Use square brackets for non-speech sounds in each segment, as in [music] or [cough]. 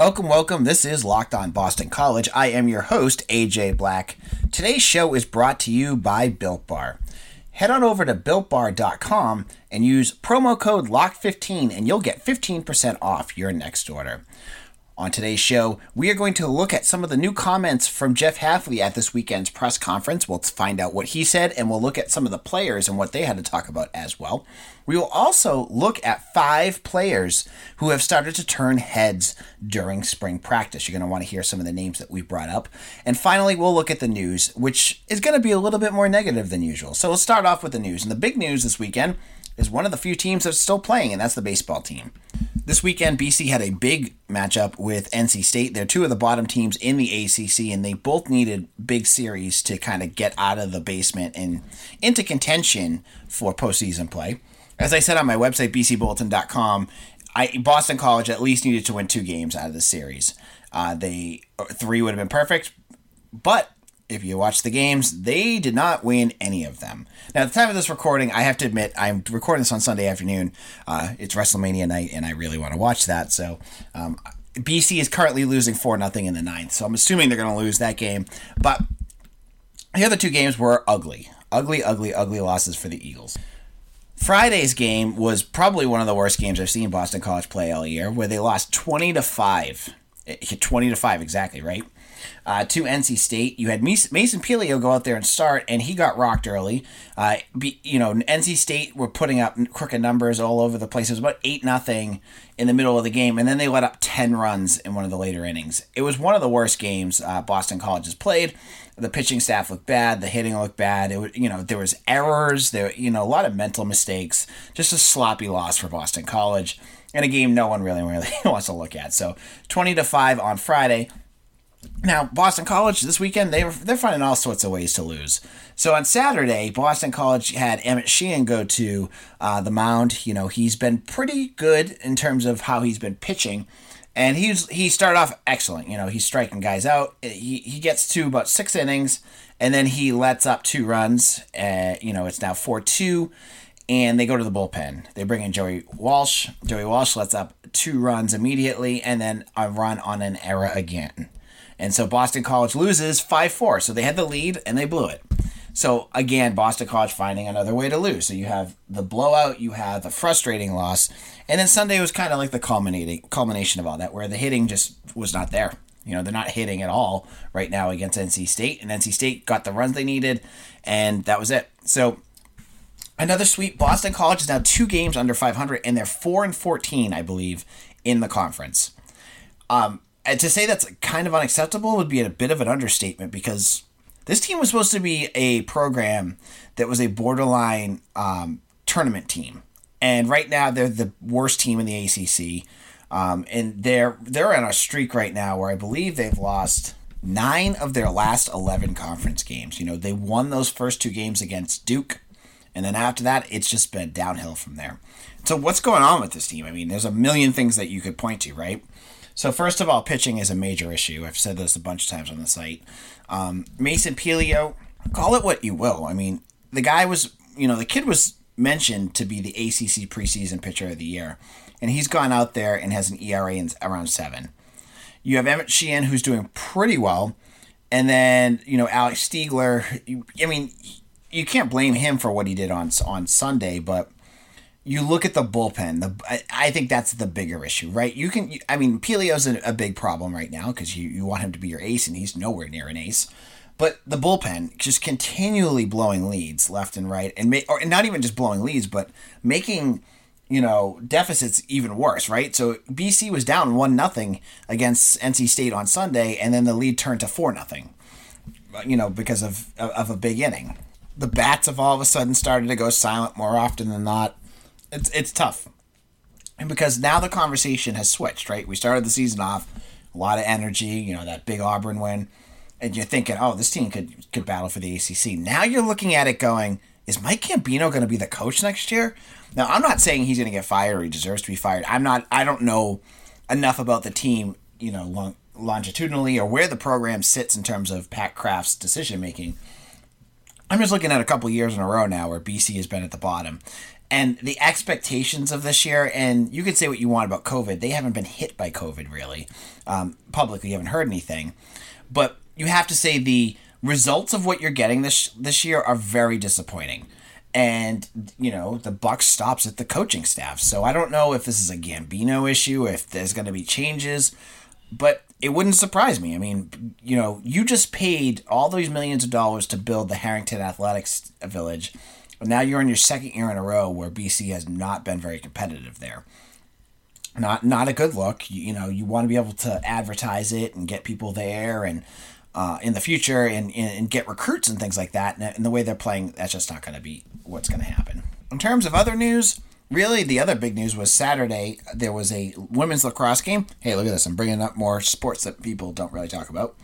Welcome, welcome. This is Locked On Boston College. I am your host, AJ Black. Today's show is brought to you by Built Bar. Head on over to builtbar.com and use promo code LOCK15 and you'll get 15% off your next order. On today's show, we are going to look at some of the new comments from Jeff Hafley at this weekend's press conference. We'll find out what he said, and we'll look at some of the players and what they had to talk about as well. We will also look at five players who have started to turn heads during spring practice. You're going to want to hear some of the names that we brought up. And finally, we'll look at the news, which is going to be a little bit more negative than usual. So we'll start off with the news. And the big news this weekend is one of the few teams that's still playing, and that's the baseball team. This weekend, BC had a big matchup with NC State. They're two of the bottom teams in the ACC, and they both needed big series to kind of get out of the basement and into contention for postseason play. As I said on my website, bcbulletin.com, I, Boston College at least needed to win two games out of the series. Uh, they three would have been perfect, but if you watch the games, they did not win any of them. Now, at the time of this recording, I have to admit, I'm recording this on Sunday afternoon. Uh, it's WrestleMania night, and I really want to watch that. So, um, BC is currently losing 4 0 in the ninth. So, I'm assuming they're going to lose that game. But the other two games were ugly. Ugly, ugly, ugly losses for the Eagles. Friday's game was probably one of the worst games I've seen Boston College play all year, where they lost 20 to 5. 20 to 5, exactly, right? Uh, to NC State. You had Mason Pelio go out there and start, and he got rocked early. Uh, be, you know, NC State were putting up crooked numbers all over the place. It was about eight nothing in the middle of the game, and then they let up ten runs in one of the later innings. It was one of the worst games uh, Boston College has played. The pitching staff looked bad. The hitting looked bad. It was, you know, there was errors. There, you know, a lot of mental mistakes. Just a sloppy loss for Boston College in a game no one really really [laughs] wants to look at. So 20 to 5 on Friday. Now, Boston College this weekend they they're finding all sorts of ways to lose. So on Saturday, Boston College had Emmett Sheehan go to uh, the mound. You know he's been pretty good in terms of how he's been pitching, and he's he started off excellent. You know he's striking guys out. He he gets to about six innings, and then he lets up two runs. Uh, you know it's now four two, and they go to the bullpen. They bring in Joey Walsh. Joey Walsh lets up two runs immediately, and then a run on an error again. And so Boston College loses 5 4. So they had the lead and they blew it. So again, Boston College finding another way to lose. So you have the blowout, you have the frustrating loss, and then Sunday was kind of like the culminating culmination of all that, where the hitting just was not there. You know, they're not hitting at all right now against NC State, and NC State got the runs they needed, and that was it. So another sweep. Boston College is now two games under 500, and they're four and 14, I believe, in the conference. Um, to say that's kind of unacceptable would be a bit of an understatement because this team was supposed to be a program that was a borderline um, tournament team, and right now they're the worst team in the ACC, um, and they're they're on a streak right now where I believe they've lost nine of their last eleven conference games. You know they won those first two games against Duke, and then after that it's just been downhill from there. So what's going on with this team? I mean, there's a million things that you could point to, right? So first of all, pitching is a major issue. I've said this a bunch of times on the site. Um, Mason Pelio, call it what you will. I mean, the guy was, you know, the kid was mentioned to be the ACC preseason pitcher of the year, and he's gone out there and has an ERA in around seven. You have Emmett Sheehan, who's doing pretty well, and then you know Alex Stiegler. I mean, you can't blame him for what he did on on Sunday, but you look at the bullpen. The I think that's the bigger issue, right? You can, I mean, Pelio's a, a big problem right now because you, you want him to be your ace, and he's nowhere near an ace. But the bullpen just continually blowing leads left and right, and ma- or not even just blowing leads, but making you know deficits even worse, right? So BC was down one nothing against NC State on Sunday, and then the lead turned to four nothing. You know because of of a big inning. The bats have all of a sudden started to go silent more often than not it's it's tough. And because now the conversation has switched, right? We started the season off a lot of energy, you know, that big Auburn win. and you're thinking, oh, this team could could battle for the ACC. Now you're looking at it going, is Mike Gambino going to be the coach next year? Now I'm not saying he's going to get fired or he deserves to be fired. I'm not. I don't know enough about the team, you know, long, longitudinally or where the program sits in terms of Pat Kraft's decision making. I'm just looking at a couple years in a row now where BC has been at the bottom. And the expectations of this year, and you can say what you want about COVID, they haven't been hit by COVID really. Um, publicly, you haven't heard anything. But you have to say the results of what you're getting this this year are very disappointing. And you know the buck stops at the coaching staff. So I don't know if this is a Gambino issue, if there's going to be changes, but it wouldn't surprise me. I mean, you know, you just paid all these millions of dollars to build the Harrington Athletics Village. But now you're in your second year in a row where BC has not been very competitive there. Not not a good look. You, you know, you want to be able to advertise it and get people there and uh, in the future and, and get recruits and things like that. And the way they're playing, that's just not going to be what's going to happen. In terms of other news, really the other big news was Saturday. There was a women's lacrosse game. Hey, look at this! I'm bringing up more sports that people don't really talk about.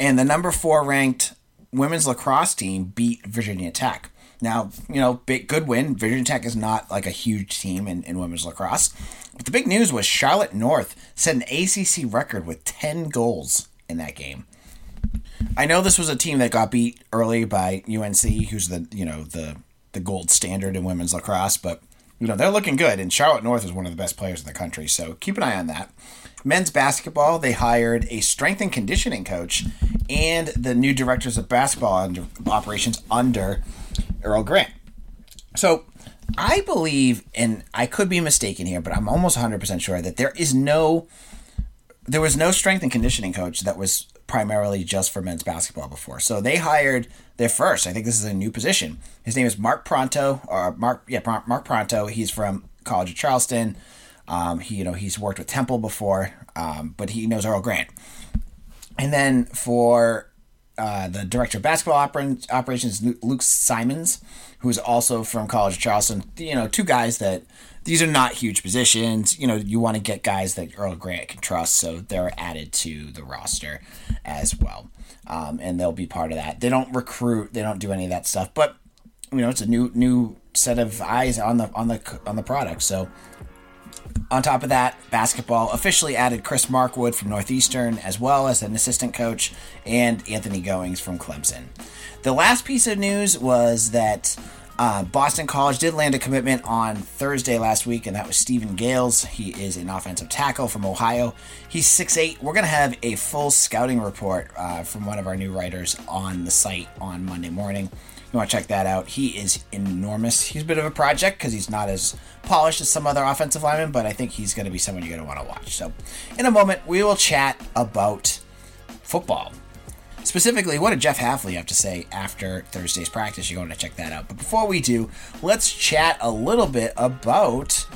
And the number four ranked women's lacrosse team beat Virginia Tech. Now, you know, big good win. Virginia Tech is not like a huge team in, in women's lacrosse. But the big news was Charlotte North set an ACC record with 10 goals in that game. I know this was a team that got beat early by UNC, who's the you know the the gold standard in women's lacrosse, but you know they're looking good. And Charlotte North is one of the best players in the country, so keep an eye on that. Men's basketball, they hired a strength and conditioning coach and the new directors of basketball under, operations under Earl Grant. So I believe, and I could be mistaken here, but I'm almost 100% sure that there is no there was no strength and conditioning coach that was primarily just for men's basketball before. So they hired their first. I think this is a new position. His name is Mark Pronto, or Mark, yeah, Mark Pronto. He's from College of Charleston. Um, he, you know, he's worked with Temple before, um, but he knows Earl Grant. And then for uh, the director of basketball oper- operations, Luke Simons, who is also from College of Charleston. You know, two guys that these are not huge positions. You know, you want to get guys that Earl Grant can trust, so they're added to the roster as well, um, and they'll be part of that. They don't recruit, they don't do any of that stuff, but you know, it's a new new set of eyes on the on the on the product. So. On top of that, basketball officially added Chris Markwood from Northeastern as well as an assistant coach and Anthony Goings from Clemson. The last piece of news was that uh, Boston College did land a commitment on Thursday last week, and that was Stephen Gales. He is an offensive tackle from Ohio. He's 6'8. We're going to have a full scouting report uh, from one of our new writers on the site on Monday morning. You want to check that out. He is enormous. He's a bit of a project because he's not as polished as some other offensive linemen, but I think he's going to be someone you're going to want to watch. So, in a moment, we will chat about football. Specifically, what did Jeff Hafley have to say after Thursday's practice? You're going to check that out. But before we do, let's chat a little bit about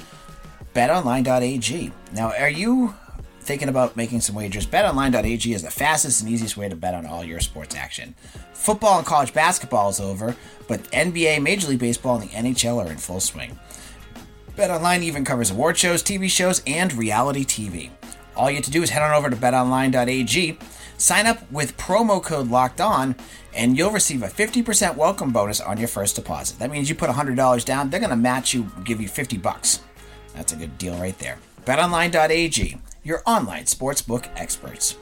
betonline.ag. Now, are you thinking about making some wagers? Betonline.ag is the fastest and easiest way to bet on all your sports action. Football and college basketball is over, but NBA, Major League Baseball, and the NHL are in full swing. BetOnline even covers award shows, TV shows, and reality TV. All you have to do is head on over to betonline.ag Sign up with promo code locked on and you'll receive a 50% welcome bonus on your first deposit. That means you put $100 down, they're going to match you, give you 50 bucks. That's a good deal right there. BetOnline.ag, your online sportsbook experts.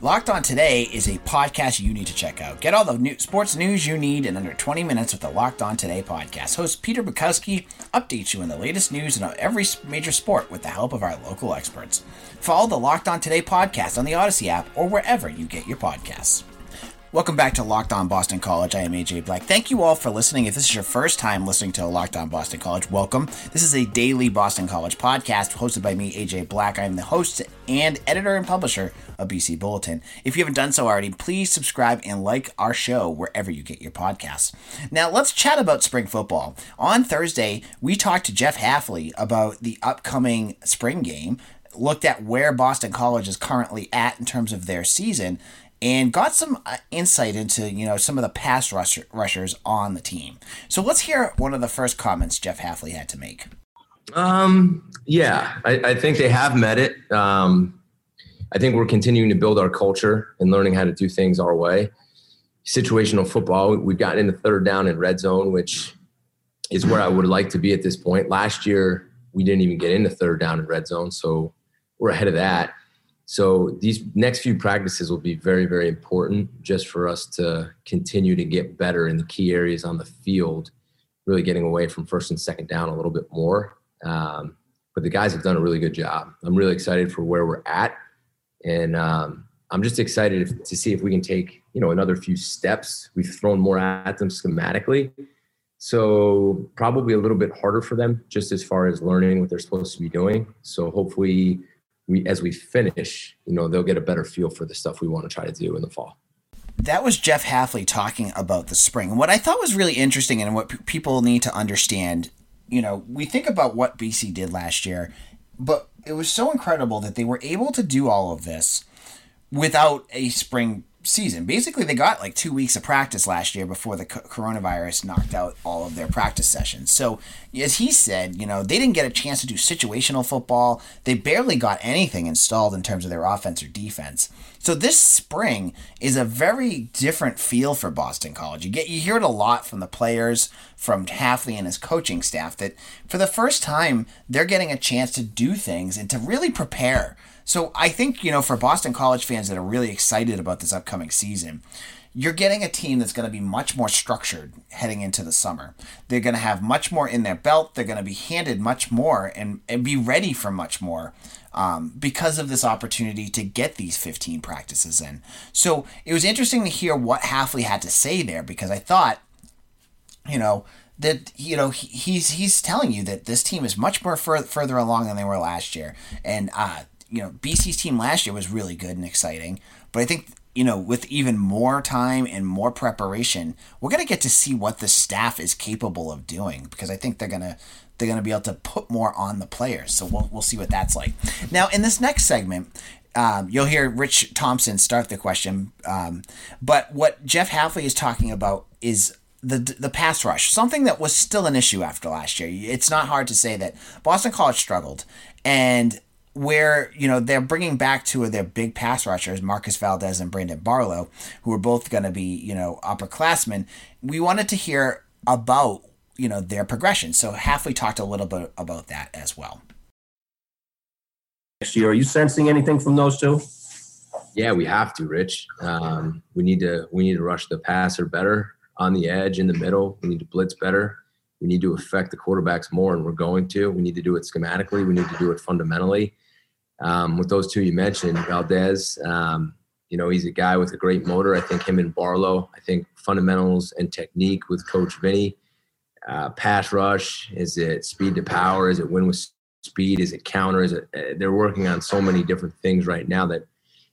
Locked On Today is a podcast you need to check out. Get all the new sports news you need in under 20 minutes with the Locked On Today podcast. Host Peter Bukowski updates you on the latest news in every major sport with the help of our local experts. Follow the Locked On Today podcast on the Odyssey app or wherever you get your podcasts. Welcome back to Locked On Boston College. I am AJ Black. Thank you all for listening. If this is your first time listening to Locked On Boston College, welcome. This is a daily Boston College podcast hosted by me, AJ Black. I am the host and editor and publisher of BC Bulletin. If you haven't done so already, please subscribe and like our show wherever you get your podcasts. Now, let's chat about spring football. On Thursday, we talked to Jeff Hafley about the upcoming spring game looked at where Boston College is currently at in terms of their season and got some uh, insight into you know some of the pass rusher, rushers on the team. So let's hear one of the first comments Jeff Hafley had to make. Um, yeah, I, I think they have met it. Um, I think we're continuing to build our culture and learning how to do things our way. Situational football, we've gotten into third down and red zone, which is where I would like to be at this point. Last year, we didn't even get into third down and red zone, so we're ahead of that. So these next few practices will be very, very important just for us to continue to get better in the key areas on the field, really getting away from first and second down a little bit more. Um, but the guys have done a really good job. I'm really excited for where we're at, and um, I'm just excited to see if we can take you know another few steps. We've thrown more at them schematically, so probably a little bit harder for them just as far as learning what they're supposed to be doing. So hopefully we as we finish, you know, they'll get a better feel for the stuff we want to try to do in the fall. That was Jeff Hafley talking about the spring. What I thought was really interesting and what p- people need to understand, you know, we think about what BC did last year, but it was so incredible that they were able to do all of this without a spring season. Basically, they got like two weeks of practice last year before the coronavirus knocked out all of their practice sessions. So, as he said, you know, they didn't get a chance to do situational football. They barely got anything installed in terms of their offense or defense. So this spring is a very different feel for Boston College. You get you hear it a lot from the players, from Hafley and his coaching staff that for the first time they're getting a chance to do things and to really prepare so I think, you know, for Boston College fans that are really excited about this upcoming season, you're getting a team that's going to be much more structured heading into the summer. They're going to have much more in their belt. They're going to be handed much more and, and be ready for much more um, because of this opportunity to get these 15 practices in. So it was interesting to hear what Hafley had to say there because I thought, you know, that you know he's he's telling you that this team is much more fur- further along than they were last year, and uh, you know, BC's team last year was really good and exciting, but I think you know, with even more time and more preparation, we're gonna get to see what the staff is capable of doing because I think they're gonna they're gonna be able to put more on the players. So we'll we'll see what that's like. Now, in this next segment. Um, you'll hear Rich Thompson start the question, um, but what Jeff Hafley is talking about is the the pass rush, something that was still an issue after last year. It's not hard to say that Boston College struggled, and where you know they're bringing back two of their big pass rushers, Marcus Valdez and Brandon Barlow, who are both going to be you know upperclassmen. We wanted to hear about you know their progression. So Hafley talked a little bit about that as well. Next year, are you sensing anything from those two? Yeah, we have to, Rich. Um, we need to we need to rush the passer better on the edge in the middle. We need to blitz better. We need to affect the quarterbacks more, and we're going to. We need to do it schematically. We need to do it fundamentally um, with those two you mentioned, Valdez, um, you know, he's a guy with a great motor. I think him and Barlow, I think fundamentals and technique with Coach Vinny. Uh, pass rush, is it speed to power? Is it win with speed? Is it counter? Is it? Uh, they're working on so many different things right now that,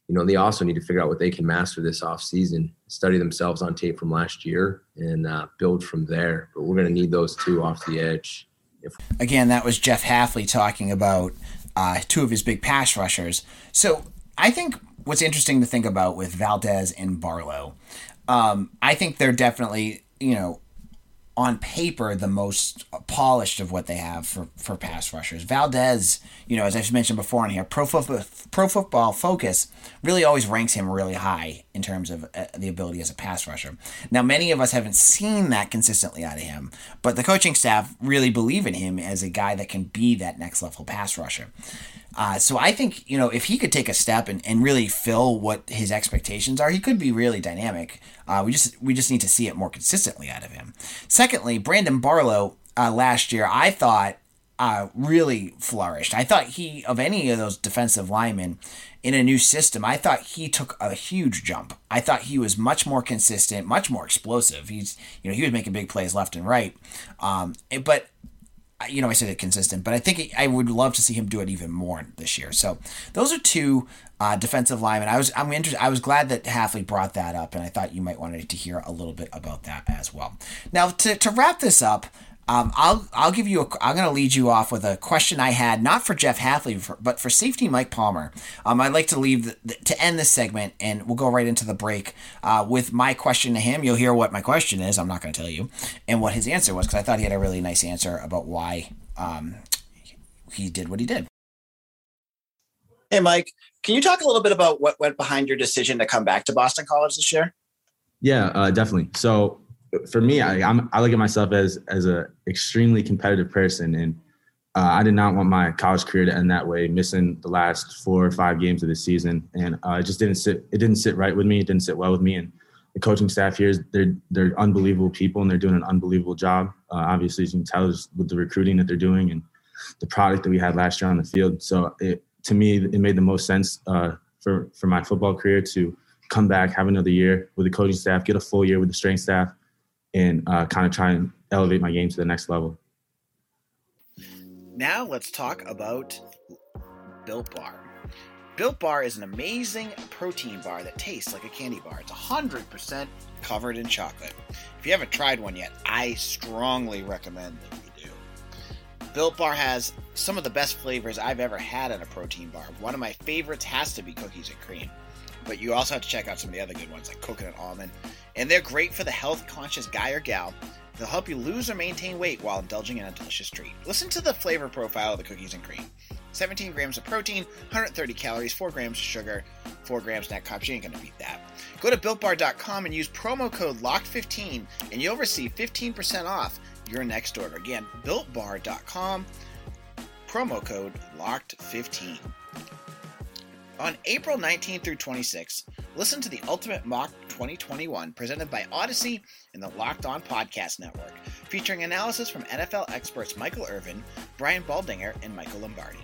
you know, they also need to figure out what they can master this off season, study themselves on tape from last year, and uh, build from there. But we're going to need those two off the edge. If- Again, that was Jeff Hafley talking about uh, two of his big pass rushers. So I think what's interesting to think about with Valdez and Barlow, um, I think they're definitely, you know, on paper the most polished of what they have for, for pass rushers. Valdez, you know, as I've mentioned before on here, Pro Football, Pro Football Focus really always ranks him really high in terms of uh, the ability as a pass rusher. Now, many of us haven't seen that consistently out of him, but the coaching staff really believe in him as a guy that can be that next level pass rusher. Uh, so I think you know if he could take a step and, and really fill what his expectations are, he could be really dynamic. Uh, we just we just need to see it more consistently out of him. Secondly, Brandon Barlow uh, last year I thought uh, really flourished. I thought he of any of those defensive linemen in a new system, I thought he took a huge jump. I thought he was much more consistent, much more explosive. He's you know he was making big plays left and right, um, but you know, I said it consistent, but I think I would love to see him do it even more this year. So those are two uh, defensive linemen. I was I'm interested. I was glad that Hafley brought that up, and I thought you might want to hear a little bit about that as well. Now to to wrap this up, um, I'll I'll give you a, I'm going to lead you off with a question I had not for Jeff Hafley for, but for safety Mike Palmer. Um, I'd like to leave the, the, to end this segment and we'll go right into the break uh, with my question to him. You'll hear what my question is. I'm not going to tell you and what his answer was because I thought he had a really nice answer about why um, he did what he did. Hey Mike, Can you talk a little bit about what went behind your decision to come back to Boston College this year? Yeah, uh, definitely. So for me, I, I'm, I look at myself as as a extremely competitive person, and uh, I did not want my college career to end that way, missing the last four or five games of the season, and uh, it just didn't sit. It didn't sit right with me. It didn't sit well with me, and the coaching staff here is they're they're unbelievable people, and they're doing an unbelievable job. Uh, obviously, as you can tell, with the recruiting that they're doing and the product that we had last year on the field. So it to me, it made the most sense uh, for for my football career to come back, have another year with the coaching staff, get a full year with the strength staff, and uh, kind of try and elevate my game to the next level. Now let's talk about Built Bar. Built Bar is an amazing protein bar that tastes like a candy bar. It's 100% covered in chocolate. If you haven't tried one yet, I strongly recommend that you do. Built Bar has some of the best flavors I've ever had in a protein bar. One of my favorites has to be cookies and cream. But you also have to check out some of the other good ones like coconut almond. And they're great for the health conscious guy or gal. They'll help you lose or maintain weight while indulging in a delicious treat. Listen to the flavor profile of the cookies and cream 17 grams of protein, 130 calories, 4 grams of sugar, 4 grams net carbs. You ain't gonna beat that. Go to builtbar.com and use promo code LOCKED15 and you'll receive 15% off your next order. Again, builtbar.com, promo code LOCKED15. On April 19 through 26, listen to the Ultimate Mock 2021 presented by Odyssey and the Locked On Podcast Network, featuring analysis from NFL experts Michael Irvin, Brian Baldinger, and Michael Lombardi.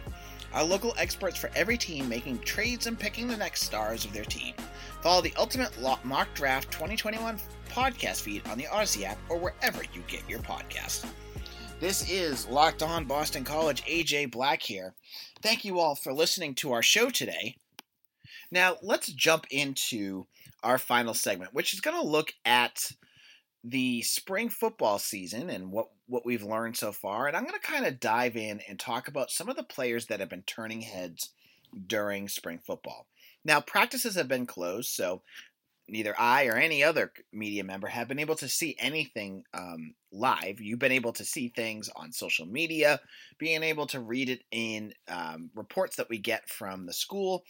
Our local experts for every team making trades and picking the next stars of their team. Follow the Ultimate Mock Draft 2021 podcast feed on the Odyssey app or wherever you get your podcasts. This is Locked On Boston College. AJ Black here. Thank you all for listening to our show today. Now, let's jump into our final segment, which is going to look at the spring football season and what, what we've learned so far. And I'm going to kind of dive in and talk about some of the players that have been turning heads during spring football. Now, practices have been closed, so neither I or any other media member have been able to see anything um, live. You've been able to see things on social media, being able to read it in um, reports that we get from the school,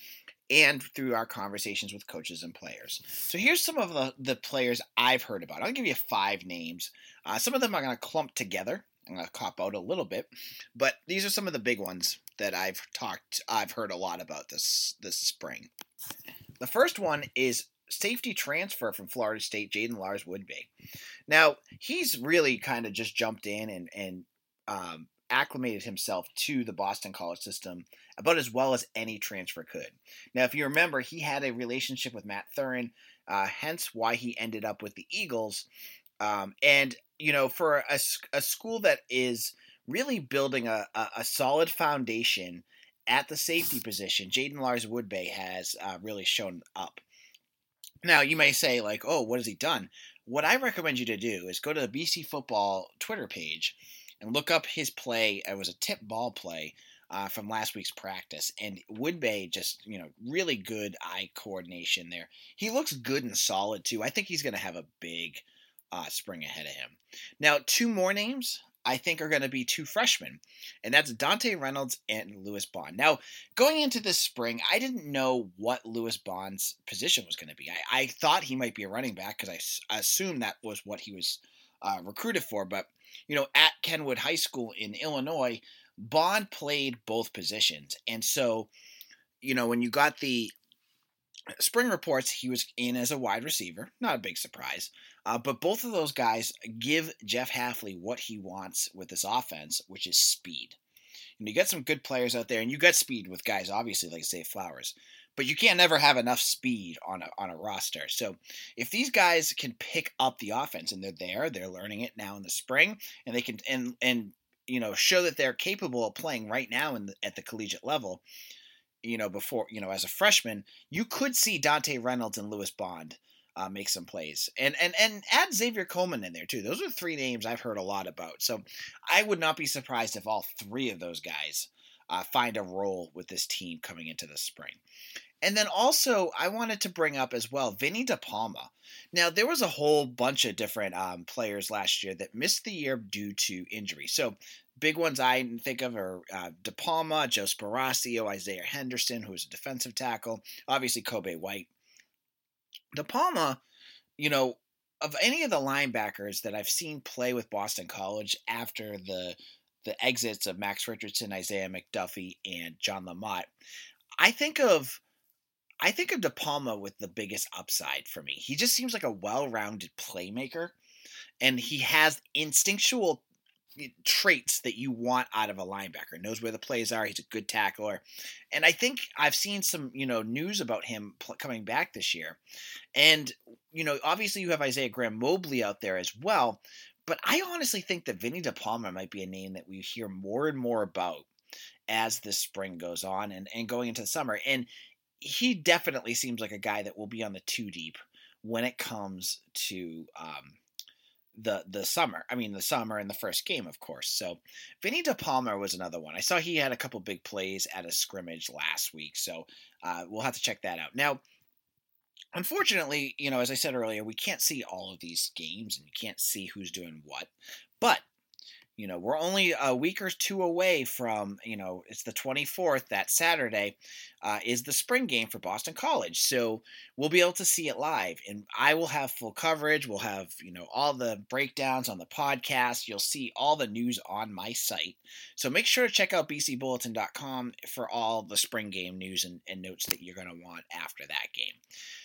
and through our conversations with coaches and players. So here's some of the, the players I've heard about. I'll give you five names. Uh, some of them are going to clump together. I'm going to cop out a little bit, but these are some of the big ones that I've talked, I've heard a lot about this this spring. The first one is safety transfer from Florida State, Jaiden Lars Woodbey. Now he's really kind of just jumped in and and um, acclimated himself to the Boston college system about as well as any transfer could. Now, if you remember, he had a relationship with Matt Thurin, uh, hence why he ended up with the Eagles. Um, and, you know, for a, a school that is really building a, a, a solid foundation at the safety position, Jaiden Lars Woodbey has uh, really shown up. Now, you may say, like, oh, what has he done? What I recommend you to do is go to the BC Football Twitter page and look up his play. It was a tip ball play uh, from last week's practice, and Woodbey just you know really good eye coordination there. He looks good and solid too. I think he's going to have a big uh, spring ahead of him. Now, two more names I think are going to be two freshmen, and that's Dante Reynolds and Lewis Bond. Now, going into this spring, I didn't know what Lewis Bond's position was going to be. I, I, thought he might be a running back because I, I assumed that was what he was uh, recruited for, but you know, at Kenwood High School in Illinois, Bond played both positions. And so, you know, when you got the spring reports, he was in as a wide receiver. Not a big surprise. Uh, but both of those guys give Jeff Hafley what he wants with this offense, which is speed. And you get some good players out there, and you get speed with guys, obviously, like Zay Flowers but you can't never have enough speed on a on a roster. So if these guys can pick up the offense and they're there, they're learning it now in the spring, and they can and and you know show that they're capable of playing right now in the, at the collegiate level. You know, before you know, as a freshman, you could see Dante Reynolds and Lewis Bond uh, make some plays, and and and add Xavier Coleman in there too. Those are three names I've heard a lot about. So I would not be surprised if all three of those guys uh, find a role with this team coming into the spring. And then also, I wanted to bring up as well Vinny DePalma. Now, there was a whole bunch of different um, players last year that missed the year due to injury. So, big ones I think of are uh, DePalma, Joe Sparacio, Isaiah Henderson, who's a defensive tackle, obviously Kobe White. DePalma, you know, of any of the linebackers that I've seen play with Boston College after the the exits of Max Richardson, Isaiah McDuffie, and John Lamot, I think of I think of DePalma with the biggest upside for me. He just seems like a well-rounded playmaker, and he has instinctual eh, traits that you want out of a linebacker. Knows where the plays are. He's a good tackler, and I think I've seen some you know news about him pl- coming back this year, and you know obviously you have Isaiah Graham Mobley out there as well, but I honestly think that Vinny DePalma might be a name that we hear more and more about as the spring goes on and, and going into the summer. And he definitely seems like a guy that will be on the two deep when it comes to um, the the summer. I mean, the summer and the first game, of course. So, Vinny DePalma was another one. I saw he had a couple big plays at a scrimmage last week, so uh, we'll have to check that out. Now, unfortunately, you know, as I said earlier, we can't see all of these games and you can't see who's doing what, but you know, we're only a week or two away from, you know, it's the 24th, that Saturday uh, is the spring game for Boston College. So we'll be able to see it live. And I will have full coverage. We'll have, you know, all the breakdowns on the podcast. You'll see all the news on my site. So make sure to check out bcbulletin.com for all the spring game news and, and notes that you're going to want after that game.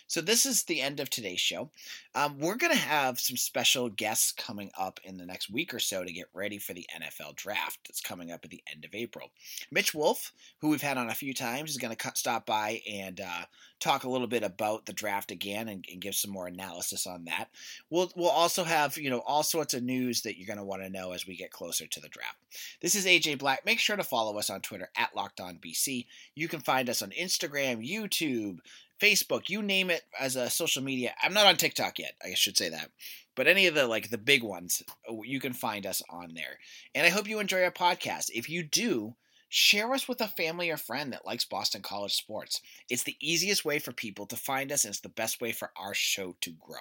So this is the end of today's show. Um, we're going to have some special guests coming up in the next week or so to get ready for the NFL draft that's coming up at the end of April. Mitch Wolf, who we've had on a few times, is going to stop by and uh, talk a little bit about the draft again and, and, give some more analysis on that. We'll we'll also have you know all sorts of news that you're going to want to know as we get closer to the draft. This is AJ Black. Make sure to follow us on Twitter at Locked On BC. You can find us on Instagram, YouTube, Facebook, you name it as a social media. I'm not on TikTok yet. I should say that. But any of the like the big ones, uh, you can find us on there. And I hope you enjoy our podcast. If you do, share us with a family or friend that likes Boston College sports. It's the easiest way for people to find us and it's the best way for our show to grow.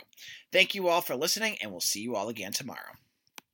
Thank you all for listening and we'll see you all again tomorrow.